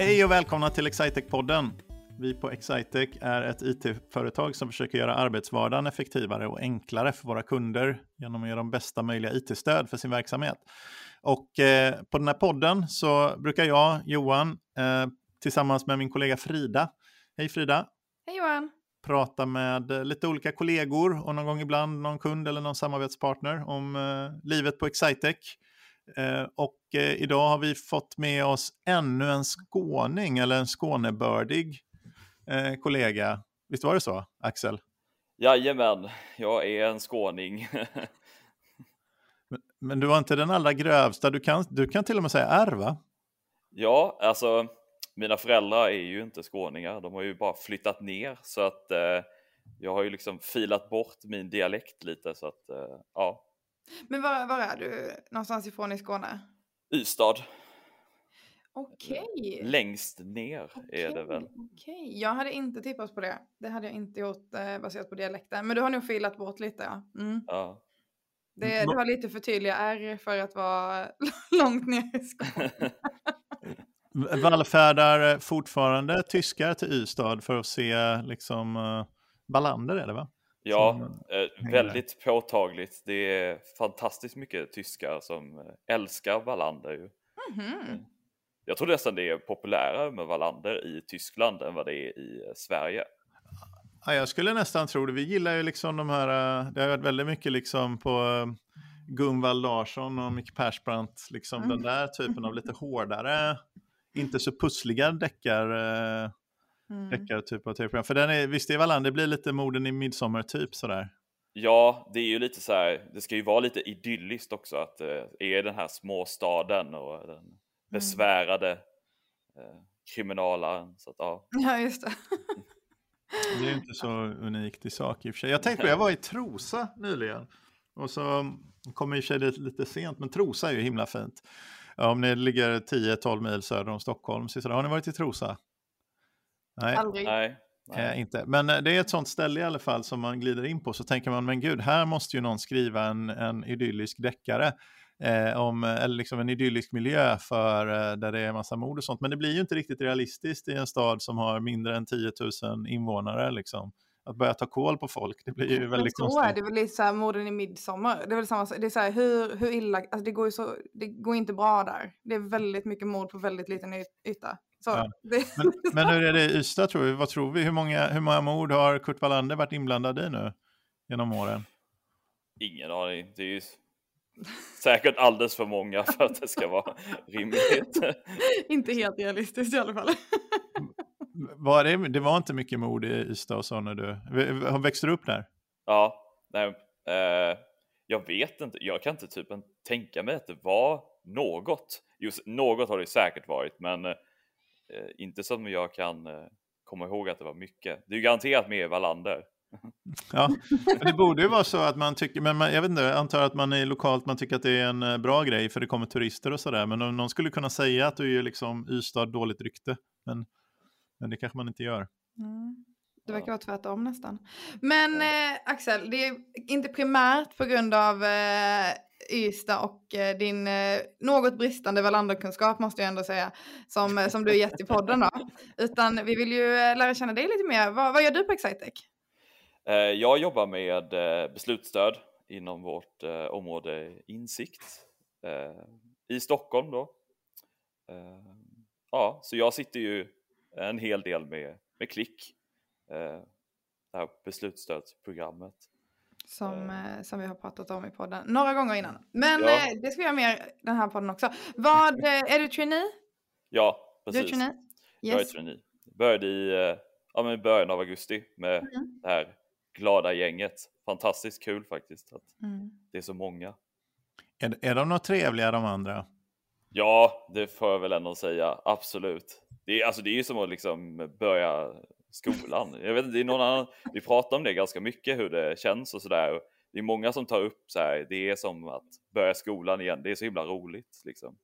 Hej och välkomna till Excitec-podden. Vi på Excitec är ett it-företag som försöker göra arbetsvardagen effektivare och enklare för våra kunder genom att ge dem bästa möjliga it-stöd för sin verksamhet. Och eh, på den här podden så brukar jag, Johan, eh, tillsammans med min kollega Frida, hej Frida, Hej Johan! prata med eh, lite olika kollegor och någon gång ibland någon kund eller någon samarbetspartner om eh, livet på Excitec. Eh, och eh, idag har vi fått med oss ännu en skåning eller en skånebördig eh, kollega. Visst var det så, Axel? Jajamän, jag är en skåning. Men, men du var inte den allra grövsta, du kan, du kan till och med säga R va? ja, alltså mina föräldrar är ju inte skåningar, de har ju bara flyttat ner så att eh, jag har ju liksom filat bort min dialekt lite så att eh, ja, Men var, var är du någonstans ifrån i Skåne? Ystad, Okej. längst ner är det väl. Okej, jag hade inte tippat på det. Det hade jag inte gjort eh, baserat på dialekten. Men du har nog filat bort lite ja. Mm. Ja. Det, Mm. det var lite för tydliga R för att vara långt ner i Skåne. Vallfärdar fortfarande tyskar till Ystad för att se liksom uh, Ballander är det va? Ja, Som eh, hänger väldigt påtagligt. Det är fantastiskt mycket tyskar som eh, älskar Wallander. Ju. Mhm. Jag tror nästan det är populärare med Wallander i Tyskland än vad det är i Sverige. Ja, jag skulle nästan tro det. Vi gillar ju liksom de här, det har varit väldigt mycket liksom på Gunvald Larsson och Micke Persbrandt, liksom den där typen av lite hårdare, inte så pussliga deckar, eh, Mm. deckartyp av tv-program. För den är, visst är Wallander, det blir lite morden i midsommar typ sådär. Ja, det är ju lite så här, det ska ju vara lite idylliskt också att det är den här småstaden och den besvärade eh, kriminalaren. Så att, ja. Ja, just det. Det är inte så unikt i sak i och för sig. Jag tänkte på, jag var i Trosa nyligen. Och så kom i och för sig det lite sent, men Trosa är ju himla fint. Om ni ligger 10-12 mil söder om Stockholm, så har ni varit i Trosa? Nej, Aldrig. Nej, nej. eh, inte. Men eh, det är ett sånt ställe i alla fall som man glider in på. Så tänker man, men gud, här måste ju någon skriva en, en idyllisk deckare. Eh, om, eller liksom en idyllisk miljö för eh, där det är massa mord och sånt. Men det blir ju inte riktigt realistiskt i en stad som har mindre än 10 000 invånare. Liksom. Att börja ta koll på folk, det blir ju väldigt så är konstigt. det väl lite morden i midsommar. Det är väl samma. Det är såhär hur, hur illa, alltså det går ju så, det går inte bra där. Det är väldigt mycket mord på väldigt liten yta. Så, Ja. det, Men, men hur är det i Ystad tror vi? Vad tror vi? Hur många, hur många mord har Kurt Wallander varit inblandad i nu genom åren? Ingen aning. Det är ju säkert alldeles för många för att det ska vara rimligt. inte helt realistiskt i alla fall. Var det, det var inte mycket mord i Ystad och så när du växte du upp där? Ja, nej, eh, jag vet inte. Jag kan inte typ tänka mig att det var något. Just något har det säkert varit, men eh, inte som jag kan eh, komma ihåg att det var mycket. Det är ju garanterat mer Wallander. Ja, men det borde ju vara så att man tycker, men man, jag vet inte, jag antar att man är lokalt, man tycker att det är en eh, bra grej för det kommer turister och sådär. Men om någon skulle kunna säga att du är liksom Ystad dåligt rykte, men, men det kanske man inte gör. Mm. Det verkar vara tvärtom nästan. Men eh, Axel, det är inte primärt på grund av eh, Ystad och eh, din eh, något bristande Wallander-kunskap måste jag ändå säga, som, eh, som du gett i podden då. Utan vi vill ju lära känna dig lite mer. Vad, vad gör du på Excitec? Jag jobbar med beslutsstöd inom vårt område insikt i Stockholm då. Ja, så jag sitter ju en hel del med, med klick, det här beslutsstödsprogrammet. Som, eh, som vi har pratat om i podden några gånger innan. Men Ja. eh, det ska vi göra mer den här podden också. Vad, eh, är du trainee? Ja, Du är precis. trainee? Jag är Yes. trainee. Började i eh, ja, men i början av augusti med Mm. det här glada gänget. Fantastiskt kul faktiskt att Mm. det är så många. Är, är de något trevliga de andra? Ja, det får jag väl ändå säga. Absolut. Det är, alltså, det är ju som att liksom börja skolan. Jag vet inte, det är någon annan, vi pratar om det ganska mycket, hur det känns och sådär. Det är många som tar upp så här, det är som att börja skolan igen. Det är så himla roligt liksom.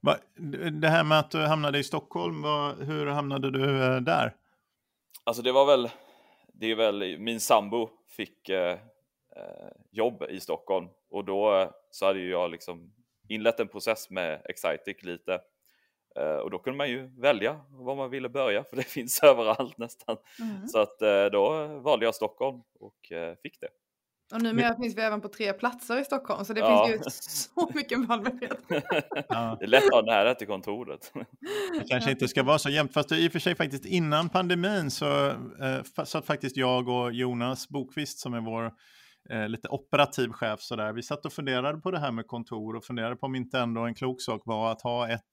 Va, det här med att du hamnade i Stockholm, vad, hur hamnade du eh, där? Alltså det var väl, det är väl, min sambo fick eh, eh, jobb i Stockholm och då eh, så hade ju jag liksom inlett en process med Excitec lite och då kunde man ju välja var man ville börja för det finns överallt nästan. Mm. Så att eh, då valde jag Stockholm och eh, fick det. Och numera finns vi även på tre platser i Stockholm så det Ja. finns ju så mycket valmöjligheter. Ja. Det är lätt att ha nära till kontoret. Det kanske inte ska vara så jämnt, fast i och för sig faktiskt innan pandemin så eh, satt faktiskt jag och Jonas Bokvist som är vår eh, lite operativ chef sådär. Vi satt och funderade på det här med kontor och funderade på om inte ändå en klok sak var att ha ett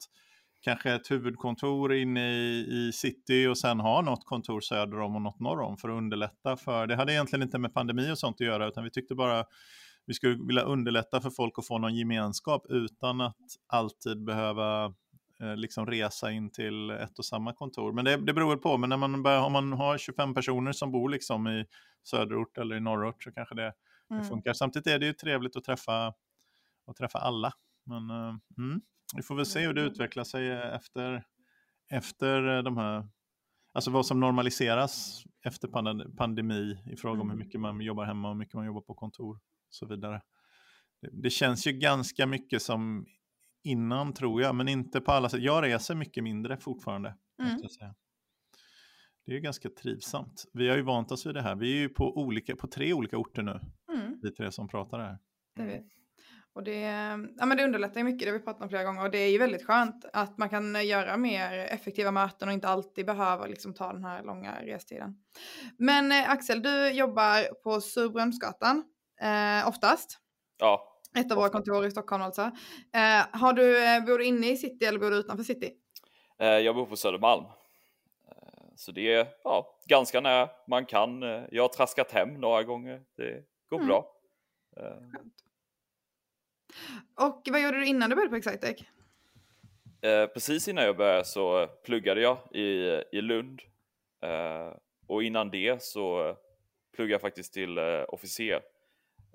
kanske ett huvudkontor inne i, i city och sen ha något kontor söder om och något norr om för att underlätta för, det hade egentligen inte med pandemi och sånt att göra utan vi tyckte bara vi skulle vilja underlätta för folk att få någon gemenskap utan att alltid behöva eh, liksom resa in till ett och samma kontor. Men det, det beror på, men när man börjar, om man har 25 personer som bor liksom i söderort eller i norrort så kanske det, det Mm. funkar. Samtidigt är det ju trevligt att träffa, att träffa alla. Men eh, mm, vi får väl se hur det utvecklar sig efter, efter eh, de här, alltså vad som normaliseras efter pandem- pandemi i fråga om hur Mm. mycket man jobbar hemma och hur mycket man jobbar på kontor och så vidare. Det, det känns ju ganska mycket som innan tror jag, men inte på alla sätt. Jag reser mycket mindre fortfarande. Mm. Det är ju ganska trivsamt. Vi har ju vant oss vid det här. Vi är ju på, olika, på tre olika orter nu, Mm, vi tre som pratar här. det vet. Och det, ja, men det underlättar mycket, det har vi pratat om flera gånger. Och det är ju väldigt skönt att man kan göra mer effektiva möten och inte alltid behöva liksom ta den här långa restiden. Men eh, Axel, du jobbar på Surbrunnsgatan eh, oftast. Ja, Ett av våra kontor i Stockholm alltså. Eh, har du, eh, bor du inne i city eller bor du utanför city? eh, jag bor på Södermalm. Så det är ja, ganska nära. Man kan, jag har traskat hem några gånger. Det går Mm. bra. Skönt. Och vad gjorde du innan du började på Excitec? Eh, precis innan jag började så pluggade jag i, i Lund. Eh, och innan det så pluggade jag faktiskt till eh, officer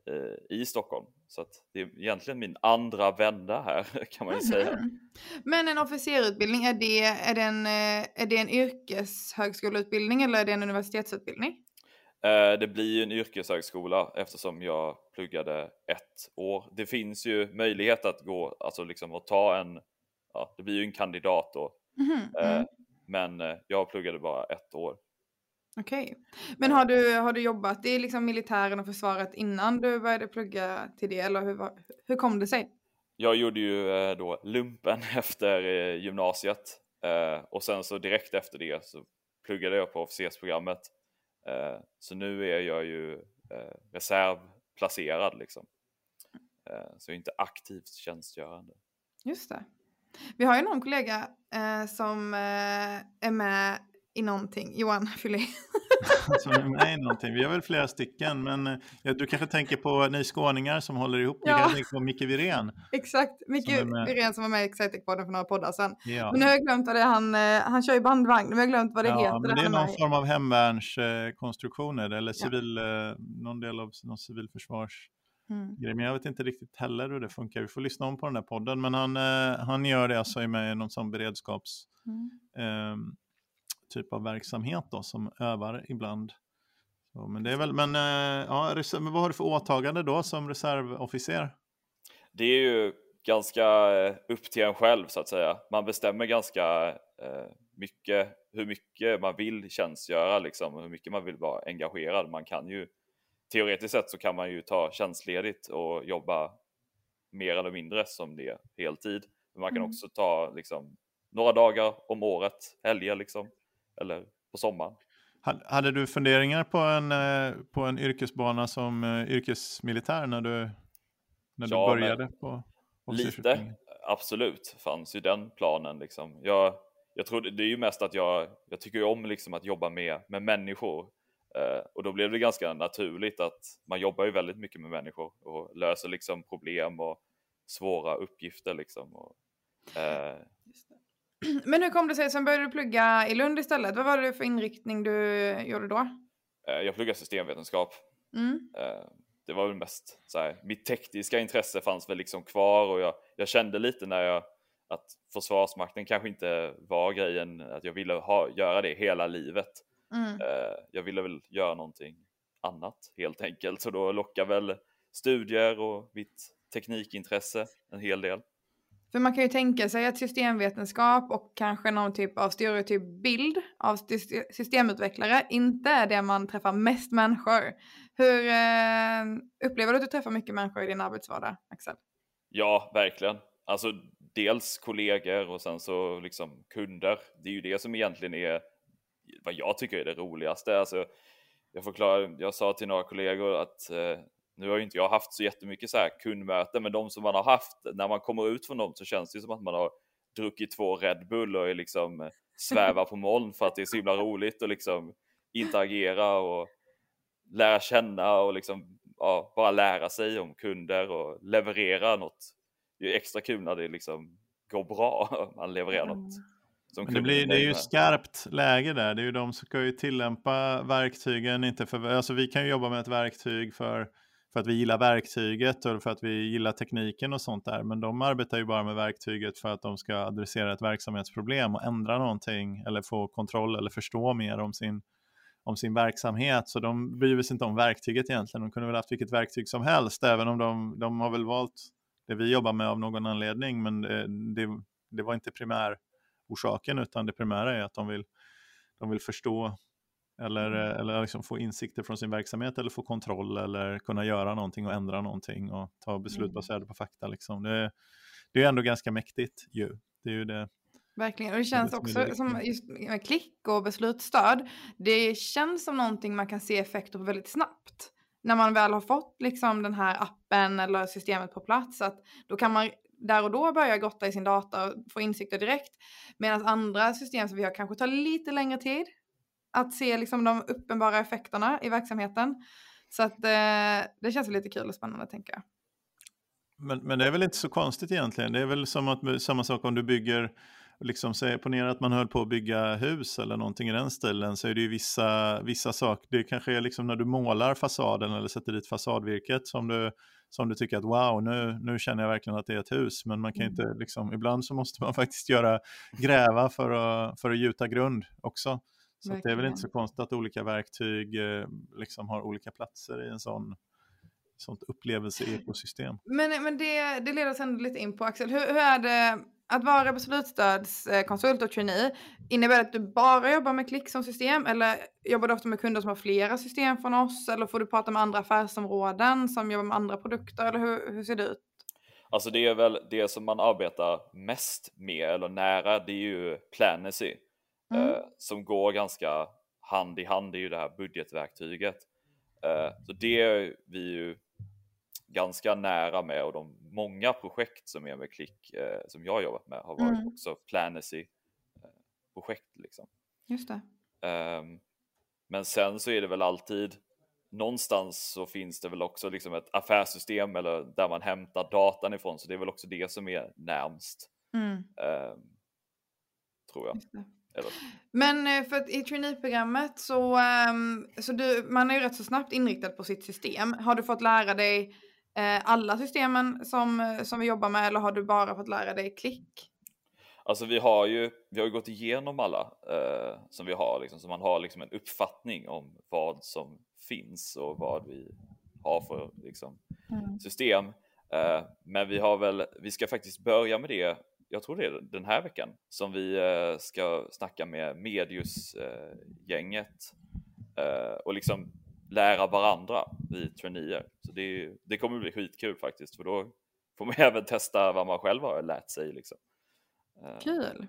eh, i Stockholm. Så det är egentligen min andra vända här kan man ju säga. Mhm. Men en officerutbildning, är det, är, det en, eh, är det en yrkeshögskoleutbildning eller är det en universitetsutbildning? Eh, det blir ju en yrkeshögskola eftersom jag pluggade ett år. Det finns ju möjlighet att gå, alltså liksom att ta en, ja, det blir ju en kandidat då. Mm. Men eh, jag pluggade bara ett år. Okej. Men har du, har du jobbat i liksom militären och försvaret innan du började plugga till det? Eller hur, hur kom det sig? Jag gjorde ju då lumpen efter gymnasiet och sen så direkt efter det så pluggade jag på officersprogrammet. Eh, så nu är jag ju eh, reservplacerad liksom. Eh, så jag är inte aktivt tjänstgörande. Just det. Vi har ju någon kollega eh, som är med i någonting. Johan, fyll. Som är med i någonting. Vi har väl flera stycken, men eh, ja, du kanske tänker på Ny Skåningar som håller ihop. Ja. kanske tänker på Micke Wirén. Exakt. Micke. Wirén som var med i Excitec-podden för några poddar sedan. Ja. Men nu har jag glömt vad det är han, eh, han kör ju bandvagn, men jag har glömt vad det ja, heter. men det är någon form av hemvärnskonstruktioner eller Ja. civil, eh, någon del av någon civilförsvars Mm. Men jag vet inte riktigt heller hur det funkar. Vi får lyssna om på den där podden. Men han, eh, han gör det alltså med någon sån beredskaps Mm. eh, typ av verksamhet då, som övar ibland. Så, men det är väl, men, eh, ja, vad har du för åtagande då som reservofficer? Det är ju ganska eh, upp till en själv så att säga. Man bestämmer ganska eh, mycket hur mycket man vill tjänstgöra liksom, hur mycket man vill vara engagerad. Man kan ju teoretiskt sett så kan man ju ta tjänstledigt och jobba mer eller mindre som det heltid. Men man kan Mm. också ta liksom några dagar om året, helger liksom, eller på sommaren. Ha- Hade du funderingar på en, eh, på en yrkesbana som eh, yrkesmilitär när du, när du Ja, började på Lite, absolut, fanns ju den planen liksom. Jag, jag tror det är ju mest att jag, jag tycker om liksom att jobba med, med människor. Eh, och då blev det ganska naturligt att man jobbar ju väldigt mycket med människor och löser liksom problem och svåra uppgifter liksom. Och, eh. Men hur kom det sig, sen började du plugga i Lund istället. Vad var det för inriktning du gjorde då? eh, jag pluggar systemvetenskap. Mm. Eh, det var väl mest så här, mitt tekniska intresse fanns väl liksom kvar och jag, jag kände lite när jag att Försvarsmakten kanske inte var grejen, att jag ville ha, göra det hela livet. Mm. Eh, jag ville väl göra någonting annat helt enkelt, så då lockar väl studier och mitt teknikintresse en hel del. För man kan ju tänka sig att systemvetenskap och kanske någon typ av stereotyp bild av systemutvecklare inte är det man träffar mest människor. Hur eh, upplever du att du träffar mycket människor i din arbetsvardag, Axel? Ja, verkligen. Alltså dels kollegor och sen så liksom kunder. Det är ju det som egentligen är vad jag tycker är det roligaste. Alltså, jag, förklarar, jag sa till några kollegor att eh, nu har ju inte jag haft så jättemycket så här kundmöten, men de som man har haft, när man kommer ut från dem så känns det som att man har druckit två Red Bull och är liksom eh, svävar på moln för att det är så himla roligt att liksom interagera och lära känna och liksom ja, bara lära sig om kunder och leverera något. Det är extra kul när det liksom går bra, man levererar något det, blir, det är ju skarpt läge där. Det är ju de som ska ju tillämpa verktygen. Inte för, alltså vi kan ju jobba med ett verktyg för, för att vi gillar verktyget och för att vi gillar tekniken och sånt där. Men de arbetar ju bara med verktyget för att de ska adressera ett verksamhetsproblem och ändra någonting eller få kontroll eller förstå mer om sin, om sin verksamhet. Så de bryr sig inte om verktyget egentligen. De kunde väl haft vilket verktyg som helst, även om de, de har väl valt det vi jobbar med av någon anledning. Men det, det, det var inte primärorsaken, utan det primära är att de vill, de vill förstå eller, mm. eller liksom få insikter från sin verksamhet eller få kontroll eller kunna göra någonting och ändra någonting och ta beslut mm. baserade på fakta. Liksom. Det, det är ändå ganska mäktigt ju. Det är ju det. Verkligen, och det känns också som just med klick och beslutsstöd. Det känns som någonting man kan se effekter på väldigt snabbt. När man väl har fått liksom den här appen eller systemet på plats, att då kan man där och då börja grotta i sin data och få insikter direkt. Medan andra system som vi har kanske tar lite längre tid att se liksom de uppenbara effekterna i verksamheten. Så att eh, det känns lite kul och spännande tänker jag. Men, men det är väl inte så konstigt egentligen. Det är väl som att, samma sak om du bygger, liksom säg, ponera att man höll på att bygga hus eller någonting i den stilen så är det ju vissa, vissa saker, det kanske är liksom när du målar fasaden eller sätter dit fasadvirket som du som du tycker att wow, nu, nu känner jag verkligen att det är ett hus. Men man kan inte, mm. liksom, ibland så måste man faktiskt göra, gräva för att, för att gjuta grund också. Så det är väl inte så konstigt att olika verktyg eh, liksom har olika platser i en sån sånt upplevelse-ekosystem. Men, men det, det leder oss ändå lite in på Axel, hur, hur är det att vara beslutsstödskonsult och trainee, innebär det att du bara jobbar med klick som system eller jobbar du ofta med kunder som har flera system från oss eller får du prata med andra affärsområden som jobbar med andra produkter eller hur, hur ser det ut? Alltså det är väl det som man arbetar mest med eller nära, det är ju Planacy mm. eh, som går ganska hand i hand, det är ju det här budgetverktyget. Eh, så det är vi ju ganska nära med och de många projekt som är med klick eh, som jag har jobbat med har varit mm. också Planacy eh, projekt liksom. Just det. Um, men sen så är det väl alltid någonstans så finns det väl också liksom ett affärssystem eller där man hämtar datan ifrån så det är väl också det som är närmst. Mm. Um, tror jag. Men eh, för att i traineeprogrammet så, um, så du, man är ju rätt så snabbt inriktad på sitt system. Har du fått lära dig eh, alla systemen som, eh, som vi jobbar med eller har du bara fått lära dig klick? Alltså vi har ju, vi har ju gått igenom alla eh, som vi har, liksom, så man har liksom en uppfattning om vad som finns och vad vi har för liksom, mm. system. Eh, men vi har väl, vi ska faktiskt börja med det, jag tror det är den här veckan, som vi eh, ska snacka med Medius-gänget eh, och liksom lära varandra, vi traineer. Så det, det kommer bli skitkul faktiskt, för då får man även testa vad man själv har lärt sig. Liksom. Eh, Kul!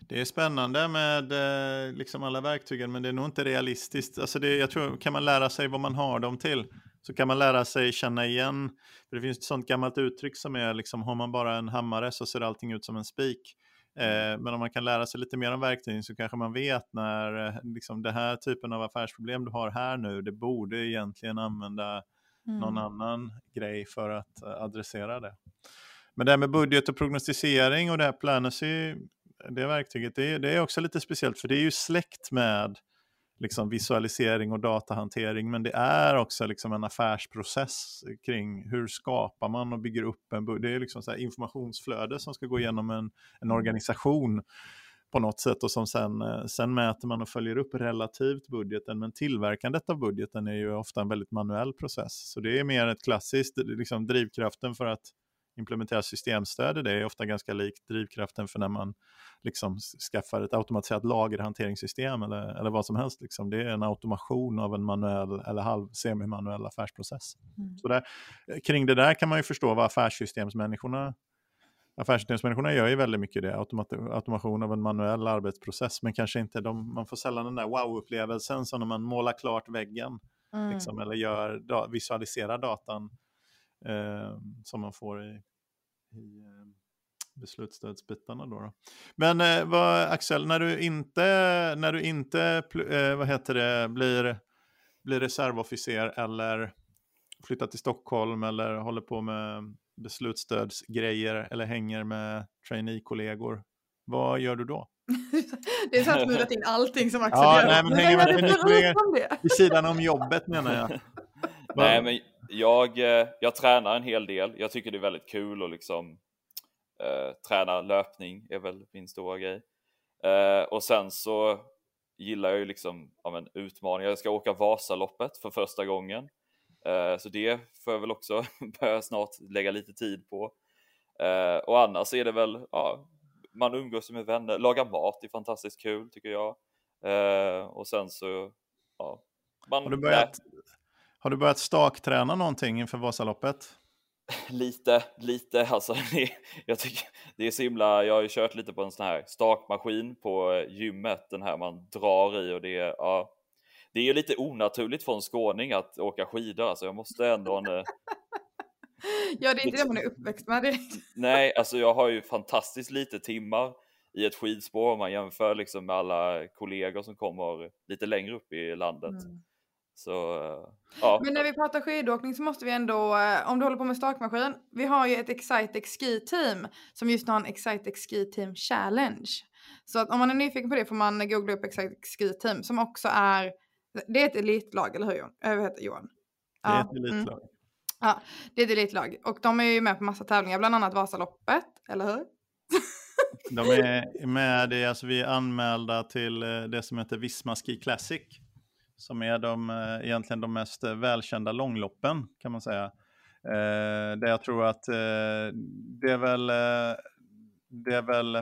Det är spännande med eh, liksom alla verktygen, men det är nog inte realistiskt. Alltså det, jag tror, kan man lära sig vad man har dem till, så kan man lära sig känna igen. För det finns ett sånt gammalt uttryck som är, liksom, har man bara en hammare så ser allting ut som en spik. Eh, men om man kan lära sig lite mer om verktygen så kanske man vet när eh, liksom, den här typen av affärsproblem du har här nu, det borde egentligen använda mm. någon annan grej för att eh, adressera det. Men det här med budget och prognostisering och det här Planacy, det verktyget, det, det är också lite speciellt för det är ju släkt med liksom visualisering och datahantering, men det är också liksom en affärsprocess kring hur skapar man och bygger upp en Det är liksom så informationsflöde som ska gå igenom en, en organisation på något sätt och som sen, eh, sen mäter man och följer upp relativt budgeten. Men tillverkandet av budgeten är ju ofta en väldigt manuell process. Så det är mer ett klassiskt, liksom drivkraften för att implementera systemstöd i det är ofta ganska likt drivkraften för när man liksom skaffar ett automatiserat lagerhanteringssystem eller, eller vad som helst. Liksom. Det är en automation av en manuell eller halv semimanuell affärsprocess. Mm. Så där, kring det där kan man ju förstå vad affärssystemsmänniskorna affärssystemsmänniskorna gör ju väldigt mycket det, Automat automation av en manuell arbetsprocess, men kanske inte de, man får sällan den där wow-upplevelsen som när man målar klart väggen, mm. liksom, eller gör, da, visualiserar datan eh, som man får i, i eh, beslutsstödsbitarna. Då, då. Men eh, vad, Axel, när du inte, när du inte eh, vad heter det, blir, blir reservofficer eller flyttar till Stockholm eller håller på med beslutsstödsgrejer eller hänger med trainee-kollegor, vad gör du då? det är så att smulat in allting som Axel ja, gör. Nej, men hänger med trainee-kollegor vid sidan om jobbet menar jag. nej, men jag, eh, jag tränar en hel del. Jag tycker det är väldigt kul att liksom eh, träna löpning är väl min stora grej. Eh, och sen så gillar jag ju liksom ja, men, utmaningar. Jag ska åka Vasaloppet för första gången. Eh, så det får jag väl också börja snart lägga lite tid på. Eh, och annars är det väl, ja, man umgås med vänner, laga mat är fantastiskt kul tycker jag. Eh, och sen så, ja. Man, har, du börjat, har du börjat stakträna någonting inför Vasaloppet? lite, lite alltså. jag tycker det är så himla, jag har ju kört lite på en sån här stakmaskin på gymmet, den här man drar i och det är, ja, det är ju lite onaturligt för en skåning att åka skidor, alltså jag måste ändå... En, eh, ja, det är inte det man är uppväxt med. Nej, alltså jag har ju fantastiskt lite timmar i ett skidspår om man jämför liksom med alla kollegor som kommer lite längre upp i landet. Mm. Så, eh, ja. Men när vi pratar skidåkning så måste vi ändå, eh, om du håller på med stakmaskin, vi har ju ett Excitex Ski Team som just nu har en Excitex Ski Team Challenge. Så att om man är nyfiken på det får man googla upp Excitex Ski Team som också är det är ett elitlag, eller hur Johan? Vad heter Johan? Det är ett elitlag. Mm. Ja, det är ett elitlag. Och de är ju med på massa tävlingar, bland annat Vasaloppet, eller hur? de är med, det, alltså vi är anmälda till eh, det som heter Visma Ski Classic. Som är de, eh, egentligen de mest eh, välkända långloppen, kan man säga. Eh, där jag tror att eh, det är väl, eh, det är väl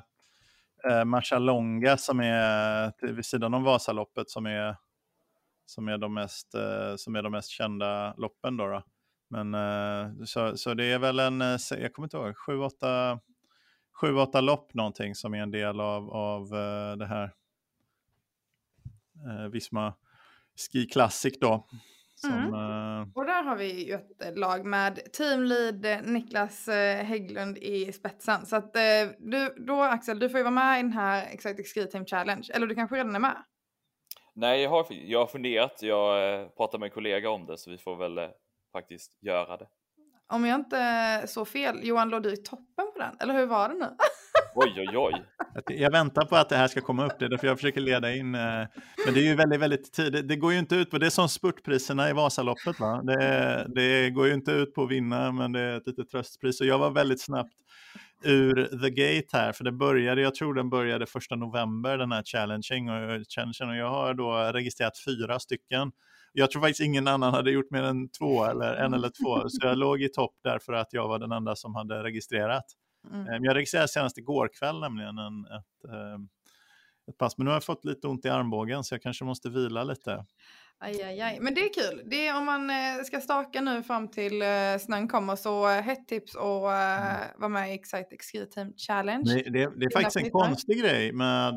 eh, Marcialonga som är vid sidan om Vasaloppet som är som är de mest, eh, som är de mest kända loppen. Då, då. Men, eh, så, så det är väl en, jag kommer inte ihåg, sju, åtta, sju, åtta lopp någonting som är en del av, av det här Visma Ski Classic då. Som, mm. uh... Och där har vi ju ett lag med teamlead Niklas Hägglund i spetsen. Så att du, då Axel, du får ju vara med i den här Exotic Ski Team Challenge. Eller du kanske redan är med? Nej, jag har, jag har funderat. Jag eh, pratar med en kollega om det så vi får väl eh, faktiskt göra det. Om jag inte så fel, Johan, låg du i toppen på den? Eller hur var det nu? Oj, oj, oj. Jag väntar på att det här ska komma upp, det är därför jag försöker leda in. Eh, men det är ju väldigt, väldigt tidigt. Det går ju inte ut på, det är som spurtpriserna i Vasaloppet. Va? Det, det går ju inte ut på att vinna, men det är ett litet tröstpris. Och jag var väldigt snabbt ur the gate här, för det började, jag tror den började första november den här challenging och, eh, challengen, och jag har då registrerat fyra stycken. Jag tror faktiskt ingen annan hade gjort mer än två eller en eller två, så jag låg i topp därför att jag var den enda som hade registrerat. Mm. Ehm, jag registrerade senast igår kväll nämligen en, ett, ehm, ett pass, men nu har jag fått lite ont i armbågen så jag kanske måste vila lite. Aj, aj, aj. Men det är kul. Det är om man eh, ska staka nu fram till eh, snön kommer så eh, hett tips och eh, mm. vara med i Excite Ski Team Challenge. Det, det, det är faktiskt en konstig grej med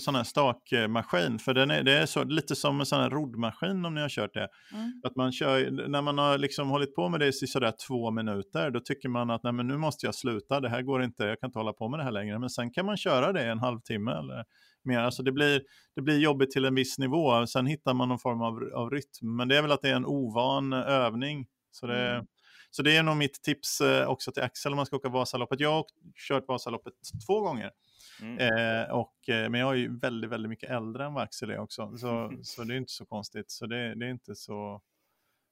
sån här stakmaskin. För den är, det är så, lite som en sån här roddmaskin om ni har kört det. Mm. Att man kör, när man har liksom hållit på med det i sådär två minuter då tycker man att Nej, men nu måste jag sluta, det här går inte, jag kan inte hålla på med det här längre. Men sen kan man köra det en halvtimme eller mer. Alltså det, blir, det blir jobbigt till en viss nivå, sen hittar man någon form av, av rytm. Men det är väl att det är en ovan övning. Så det, mm. så det är nog mitt tips eh, också till Axel om man ska åka Vasaloppet. Jag har kört Vasaloppet två gånger. Mm. Eh, och, eh, men jag är ju väldigt, väldigt mycket äldre än vad Axel är också. Så, så det är inte så konstigt. Så det, det är inte så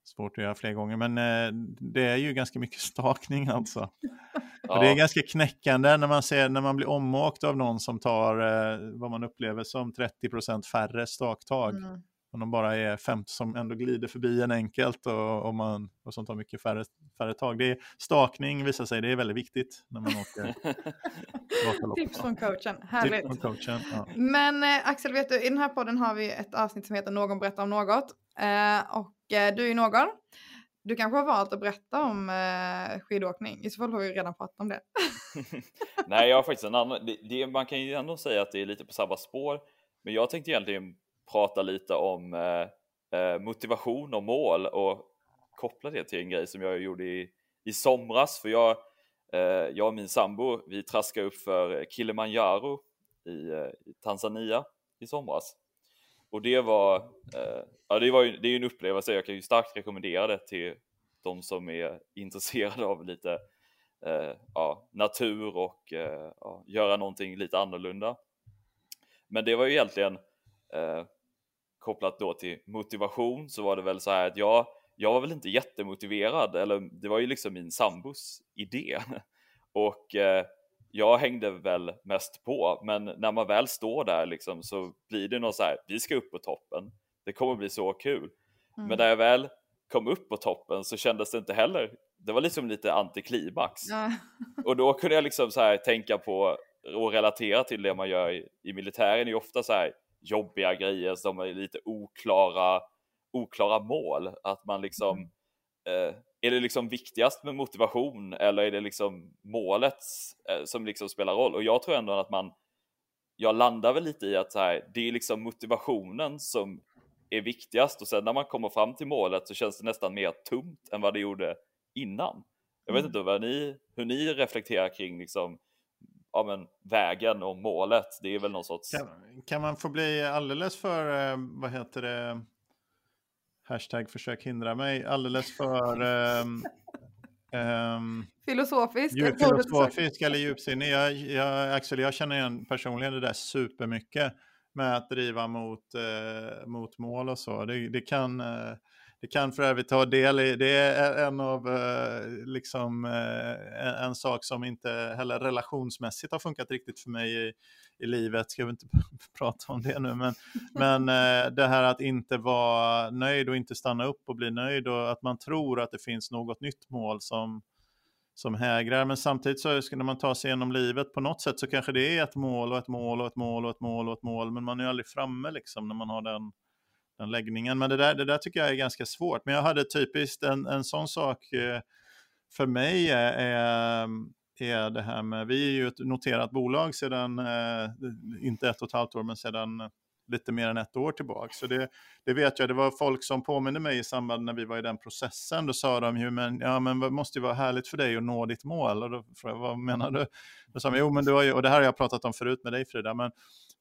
svårt att göra fler gånger, men eh, det är ju ganska mycket stakning alltså. Ja. Och det är ganska knäckande när man, ser, när man blir omåkt av någon som tar eh, vad man upplever som 30% färre staktag. Mm. Om de bara är 50 som ändå glider förbi en enkelt och, och, man, och som tar mycket färre, färre tag. Det är, stakning visar sig, det är väldigt viktigt när man åker Tips från coachen, härligt. Tips från coachen, ja. Men eh, Axel, vet du, i den här podden har vi ett avsnitt som heter Någon berättar om något. Eh, och eh, du är någon. Du kanske har valt att berätta om eh, skidåkning. I så fall har vi redan pratat om det. Nej, jag har faktiskt en annan. Det, det, man kan ju ändå säga att det är lite på samma spår. Men jag tänkte egentligen prata lite om eh, eh, motivation och mål och koppla det till en grej som jag gjorde i, i somras. För jag, eh, jag och min sambo, vi traskade upp för Kilimanjaro i, eh, i Tanzania i somras. Och det var, eh, ja, det var ju, det är en upplevelse, jag kan ju starkt rekommendera det till de som är intresserade av lite eh, ja, natur och eh, ja, göra någonting lite annorlunda. Men det var ju egentligen eh, kopplat då till motivation så var det väl så här att jag, jag var väl inte jättemotiverad, eller det var ju liksom min sambos idé. Och eh, jag hängde väl mest på, men när man väl står där liksom så blir det något så här, vi ska upp på toppen, det kommer bli så kul. Mm. Men när jag väl kom upp på toppen så kändes det inte heller, det var liksom lite antiklimax. Ja. och då kunde jag liksom så här tänka på och relatera till det man gör i, i militären, är ju ofta så här jobbiga grejer som är lite oklara, oklara mål, att man liksom mm. eh, är det liksom viktigast med motivation eller är det liksom målet eh, som liksom spelar roll? Och jag tror ändå att man, jag landar väl lite i att här, det är liksom motivationen som är viktigast och sen när man kommer fram till målet så känns det nästan mer tomt än vad det gjorde innan. Jag vet mm. inte vad ni, hur ni reflekterar kring liksom, ja, men, vägen och målet. Det är väl någon sorts... Kan, kan man få bli alldeles för, eh, vad heter det, hashtag försök hindra mig, alldeles för um, um, filosofisk. Djup, filosofisk eller djupsinnig. Jag, jag, Axel, jag känner igen personligen det där supermycket med att driva mot, uh, mot mål och så. Det, det kan uh, det kan för övrigt ta del i, det är en av, liksom, en, en, sak som inte heller relationsmässigt har funkat riktigt för mig i, i livet, ska vi inte prata om det nu, men, men eh, det här att inte vara nöjd och inte stanna upp och bli nöjd och att man tror att det finns något nytt mål som, som hägrar. Men samtidigt så när man tar sig igenom livet på något sätt så kanske det är ett mål och ett mål och ett mål och ett mål och ett mål, men man är aldrig framme liksom när man har den, den läggningen. Men det där, det där tycker jag är ganska svårt. Men jag hade typiskt en, en sån sak eh, för mig är, är är det här med, vi är ju ett noterat bolag sedan, eh, inte ett och ett halvt år, men sedan lite mer än ett år tillbaka. Så det, det vet jag, det var folk som påminner mig i samband när vi var i den processen. Då sa de ju, men, ja, men det måste ju vara härligt för dig att nå ditt mål. Och då frågade jag, vad menar du? Då sa de, jo men du har ju, och det här har jag pratat om förut med dig Frida, men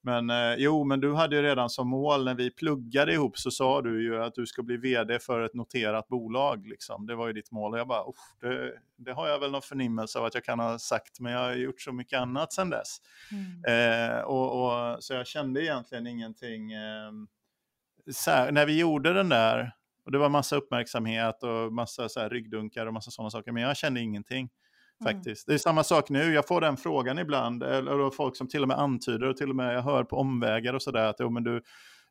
men eh, jo, men du hade ju redan som mål när vi pluggade ihop så sa du ju att du ska bli vd för ett noterat bolag. Liksom. Det var ju ditt mål. Och jag bara, det, det, har jag väl någon förnimmelse av att jag kan ha sagt, men jag har gjort så mycket annat sedan dess. Mm. Eh, och, och, så jag kände egentligen ingenting. Eh, här, när vi gjorde den där, och det var massa uppmärksamhet och massa så här, ryggdunkar och massa sådana saker, men jag kände ingenting. Mm. Faktiskt. Mm. Det är samma sak nu, jag får den frågan ibland, eller folk som till och med antyder och till och med jag hör på omvägar och sådär att jo, men du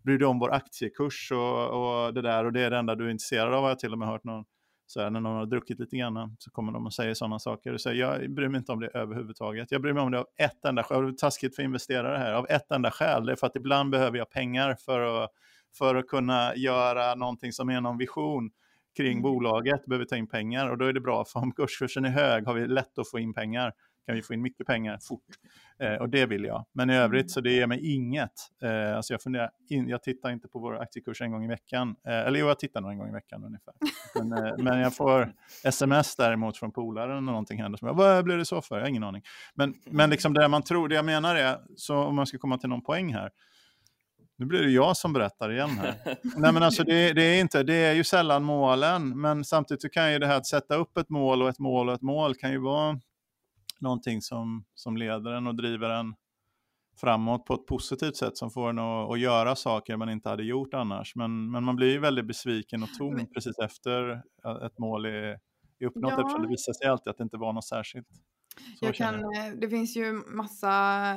bryr dig om vår aktiekurs och, och det där och det är det enda du är intresserad av har jag till och med hört någon så här, när någon har druckit lite grann så kommer de och säger sådana saker. Så jag bryr mig inte om det överhuvudtaget. Jag bryr mig om det av ett enda skäl. Det är taskigt för investerare här. Av ett enda skäl. Det är för att ibland behöver jag pengar för att, för att kunna göra någonting som är någon vision kring mm. bolaget, behöver ta in pengar och då är det bra för om kurskursen är hög har vi lätt att få in pengar. Kan vi få in mycket pengar fort eh, och det vill jag. Men i övrigt mm. så det ger mig inget. Eh, alltså jag, funderar in, jag tittar inte på vår aktiekurs en gång i veckan. Eh, eller jo, jag tittar nog en gång i veckan ungefär. Men, eh, men jag får sms däremot från polaren och någonting händer. Som jag, Vad blev det så för? Jag har ingen aning. Men, men liksom det man tror, det jag menar är, så om man ska komma till någon poäng här, nu blir det jag som berättar igen här. Nej, men alltså det, det, är inte, det är ju sällan målen, men samtidigt kan ju det här att sätta upp ett mål och ett mål och ett mål kan ju vara någonting som, som leder en och driver en framåt på ett positivt sätt som får en att, att göra saker man inte hade gjort annars. Men, men man blir ju väldigt besviken och tom precis efter ett mål är, är uppnått ja. eftersom det visar sig alltid att det inte var något särskilt. Så Jag kan, eh, det finns ju massa,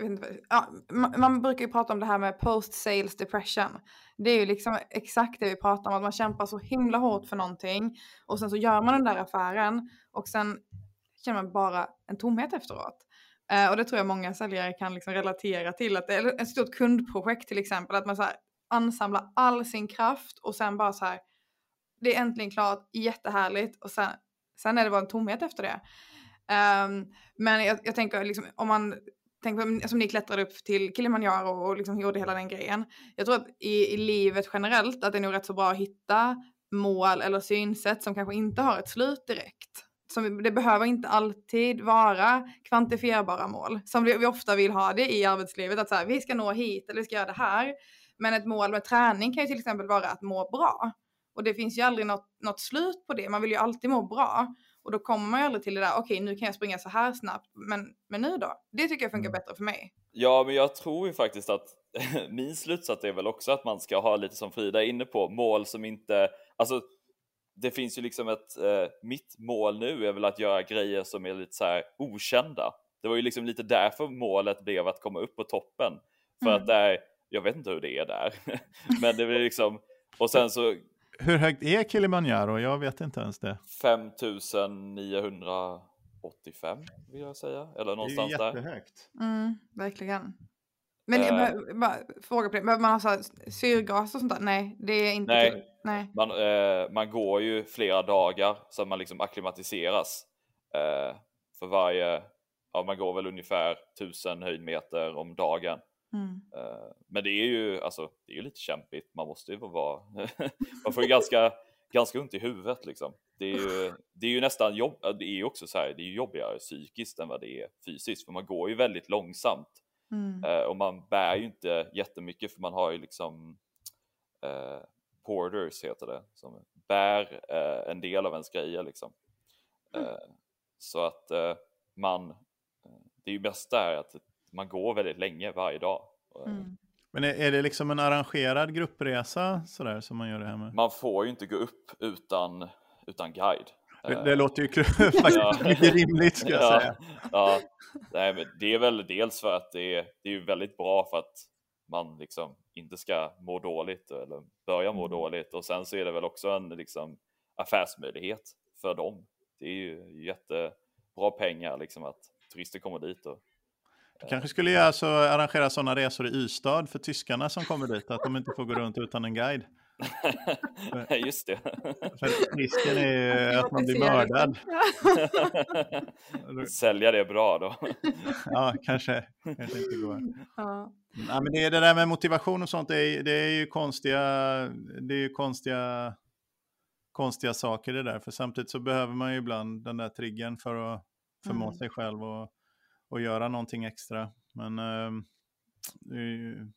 inte, ja, ma- man brukar ju prata om det här med post sales depression. Det är ju liksom exakt det vi pratar om, att man kämpar så himla hårt för någonting och sen så gör man den där affären och sen känner man bara en tomhet efteråt. Eh, och det tror jag många säljare kan liksom relatera till, att det är ett stort kundprojekt till exempel, att man så här ansamlar all sin kraft och sen bara så här, det är äntligen klart, jättehärligt och sen, sen är det bara en tomhet efter det. Um, men jag, jag tänker liksom om man tänker på, som ni klättrade upp till Kilimanjaro och liksom gjorde hela den grejen. Jag tror att i, i livet generellt att det är nog rätt så bra att hitta mål eller synsätt som kanske inte har ett slut direkt. Som, det behöver inte alltid vara kvantifierbara mål som vi, vi ofta vill ha det i arbetslivet. Att så här, vi ska nå hit eller vi ska göra det här. Men ett mål med träning kan ju till exempel vara att må bra. Och det finns ju aldrig något, något slut på det. Man vill ju alltid må bra. Och då kommer man ju aldrig till det där, okej nu kan jag springa så här snabbt, men, men nu då? Det tycker jag funkar Mm. bättre för mig. Ja, men jag tror ju faktiskt att min slutsats är väl också att man ska ha lite som Frida är inne på, mål som inte, alltså det finns ju liksom ett, eh, mitt mål nu är väl att göra grejer som är lite så här okända. Det var ju liksom lite därför målet blev att komma upp på toppen. För Mm. att där, jag vet inte hur det är där, men det blir liksom, och sen så Hur högt är Kilimanjaro? Jag vet inte ens det. 5985 vill jag säga, eller någonstans det är där. ju jättehögt. Mm, verkligen. Men Eh. behöver- bara, fråga på det, behöver man ha så här syrgas och sånt där? Nej, det är inte Nej. till. Nej. Man, eh, man går ju flera dagar så att man liksom akklimatiseras. Eh, för varje, ja man går väl ungefär 1000 höjdmeter om dagen. Mm. Eh, men det är ju, alltså, det är ju lite kämpigt, man måste ju vara, man får ju ganska, ganska ont i huvudet liksom. Det är ju, det är ju nästan jobb, det är ju också så här, det är ju jobbigare psykiskt än vad det är fysiskt, för man går ju väldigt långsamt. Mm. Eh, och man bär ju inte jättemycket för man har ju liksom eh, porters heter det, som bär eh, en del av ens grejer liksom. Mm. Eh, så att eh, man, det är ju bäst där att man går väldigt länge varje dag. Eh, Mm. Men är, är det liksom en arrangerad gruppresa sådär som man gör det här med? Man får ju inte gå upp utan, utan guide. Det, Eh, det låter ju faktiskt mycket rimligt ska jag ja, säga. ja, nej, men det är väl dels för att det är, det är väldigt bra för att man liksom inte ska må dåligt eller börja må Mm. dåligt och sen så är det väl också en liksom affärsmöjlighet för dem. Det är ju jättebra pengar liksom att turister kommer dit och Du kanske skulle göra så, arrangera sådana resor i Ystad för tyskarna som kommer dit, att de inte får gå runt utan en guide. just det. För risken är ju att man blir mördad. Sälja det bra då. Ja, kanske, kanske inte går. Ja. Ja, men det, är det där med motivation och sånt, det är, det är ju konstiga, det är ju konstiga, konstiga saker det där. För samtidigt så behöver man ju ibland den där triggern för att förmå Mm. sig själv och, och göra någonting extra. Men är ju,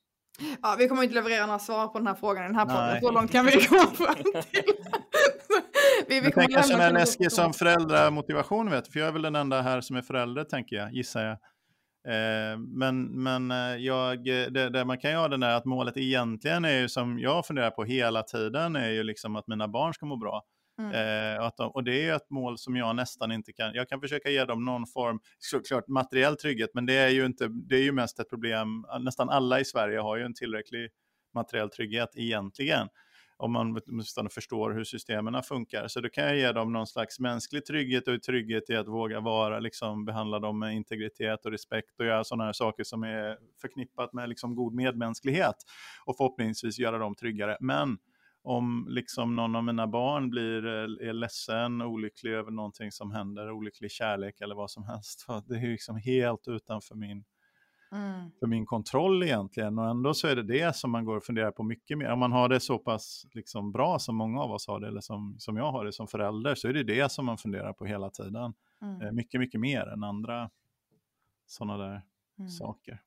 Ja, vi kommer inte leverera några svar på den här frågan i den här podden. Så långt kan vi komma fram till. vi, vi kommer här till- läskig som föräldramotivation, vet för jag är väl den enda här som är förälder, tänker jag, gissar jag. Eh, men men eh, jag, det, det man kan göra den där att målet egentligen är ju som jag funderar på hela tiden, är ju liksom att mina barn ska må bra. Mm. Eh, och, att de, och det är ju ett mål som jag nästan inte kan, jag kan försöka ge dem någon form, såklart materiell trygghet, men det är ju inte, det är ju mest ett problem, nästan alla i Sverige har ju en tillräcklig materiell trygghet egentligen om man åtminstone förstår hur systemen funkar. Så då kan jag ge dem någon slags mänsklig trygghet och trygghet i att våga vara, liksom, behandla dem med integritet och respekt och göra sådana här saker som är förknippat med liksom, god medmänsklighet och förhoppningsvis göra dem tryggare. Men om liksom någon av mina barn blir eh, är ledsen, olycklig över någonting som händer, olycklig kärlek eller vad som helst, det är liksom helt utanför min Mm. för min kontroll egentligen. Och ändå så är det det som man går och funderar på mycket mer. Om man har det så pass liksom bra som många av oss har det, eller som, som jag har det som förälder, så är det det som man funderar på hela tiden. Mm. Eh, mycket, mycket mer än andra sådana där Mm. saker.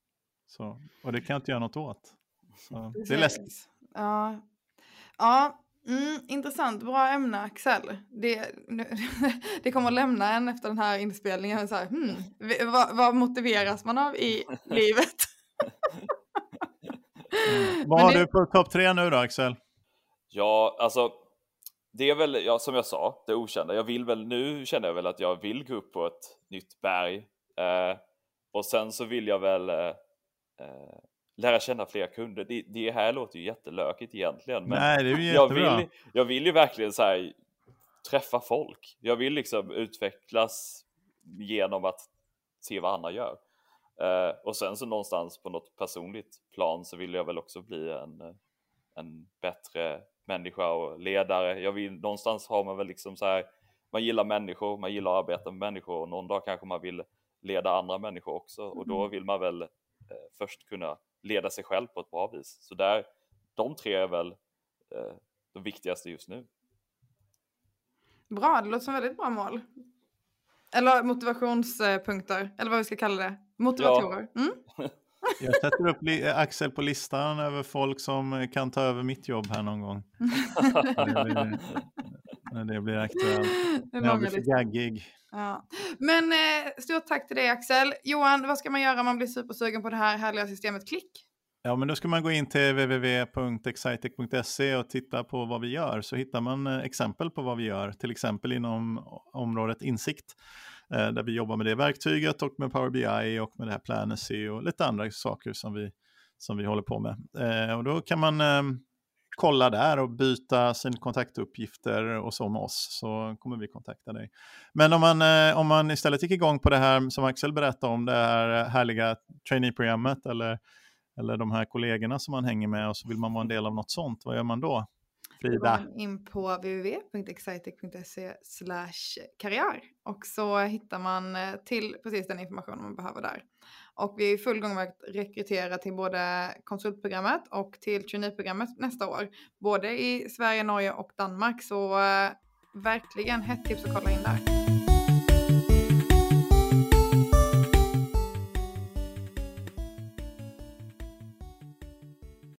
Så, och det kan jag inte göra något åt. Så, det är läskigt. Ja, ja mm, intressant. Bra ämne, Axel. Det, nu- det kommer att lämna en efter den här inspelningen. Så här, hmm, vad, vad motiveras man av i livet? Vad Men har det- du på topp tre nu då, Axel? Ja, alltså det är väl, ja, som jag sa, det okända. Jag vill väl, nu känner jag väl att jag vill gå upp på ett nytt berg. Eh, och sen så vill jag väl eh, eh lära känna fler kunder. Det, det, här låter ju jättelökigt egentligen. Men Nej, det är ju jag, vill, jag vill ju verkligen så här, träffa folk. Jag vill liksom utvecklas genom att se vad andra gör. Eh, och sen så någonstans på något personligt plan så vill jag väl också bli en, en bättre människa och ledare. Jag vill någonstans har man väl liksom så här, man gillar människor, man gillar att arbeta med människor och någon dag kanske man vill leda andra människor också och då mm. vill man väl eh, först kunna leda sig själv på ett bra vis. Så där, de tre är väl eh, de viktigaste just nu. Bra, det låter som väldigt bra mål. Eller motivationspunkter, eller vad vi ska kalla det. Motivatorer. Ja. Mm? Jag sätter upp Axel på listan över folk som kan ta över mitt jobb här någon gång. när det blir aktuellt. När jag blir för gaggig. Ja. Men eh, stort tack till dig Axel. Johan, vad ska man göra om man blir supersugen på det här härliga systemet Klick? Ja, men då ska man gå in till www.excitec.se och titta på vad vi gör. Så hittar man eh, exempel på vad vi gör, till exempel inom området insikt. Eh, där vi jobbar med det verktyget och med Power BI och med det här Planesy och lite andra saker som vi, som vi håller på med. Eh, och då kan man kolla där och byta sina kontaktuppgifter och så med oss så kommer vi kontakta dig. Men om man, om man istället gick igång på det här som Axel berättade om, det här härliga trainee-programmet eller eller de här kollegorna som man hänger med och så vill man vara en del av något sånt, vad gör man då? Frida? Då in på www.excitec.se karriär och så hittar man eh, till precis den information man behöver där. Och vi är i full gång med att rekrytera till både konsultprogrammet och till traineeprogrammet nästa år. Både i Sverige, Norge och Danmark. Så eh, verkligen hett tips att kolla in där.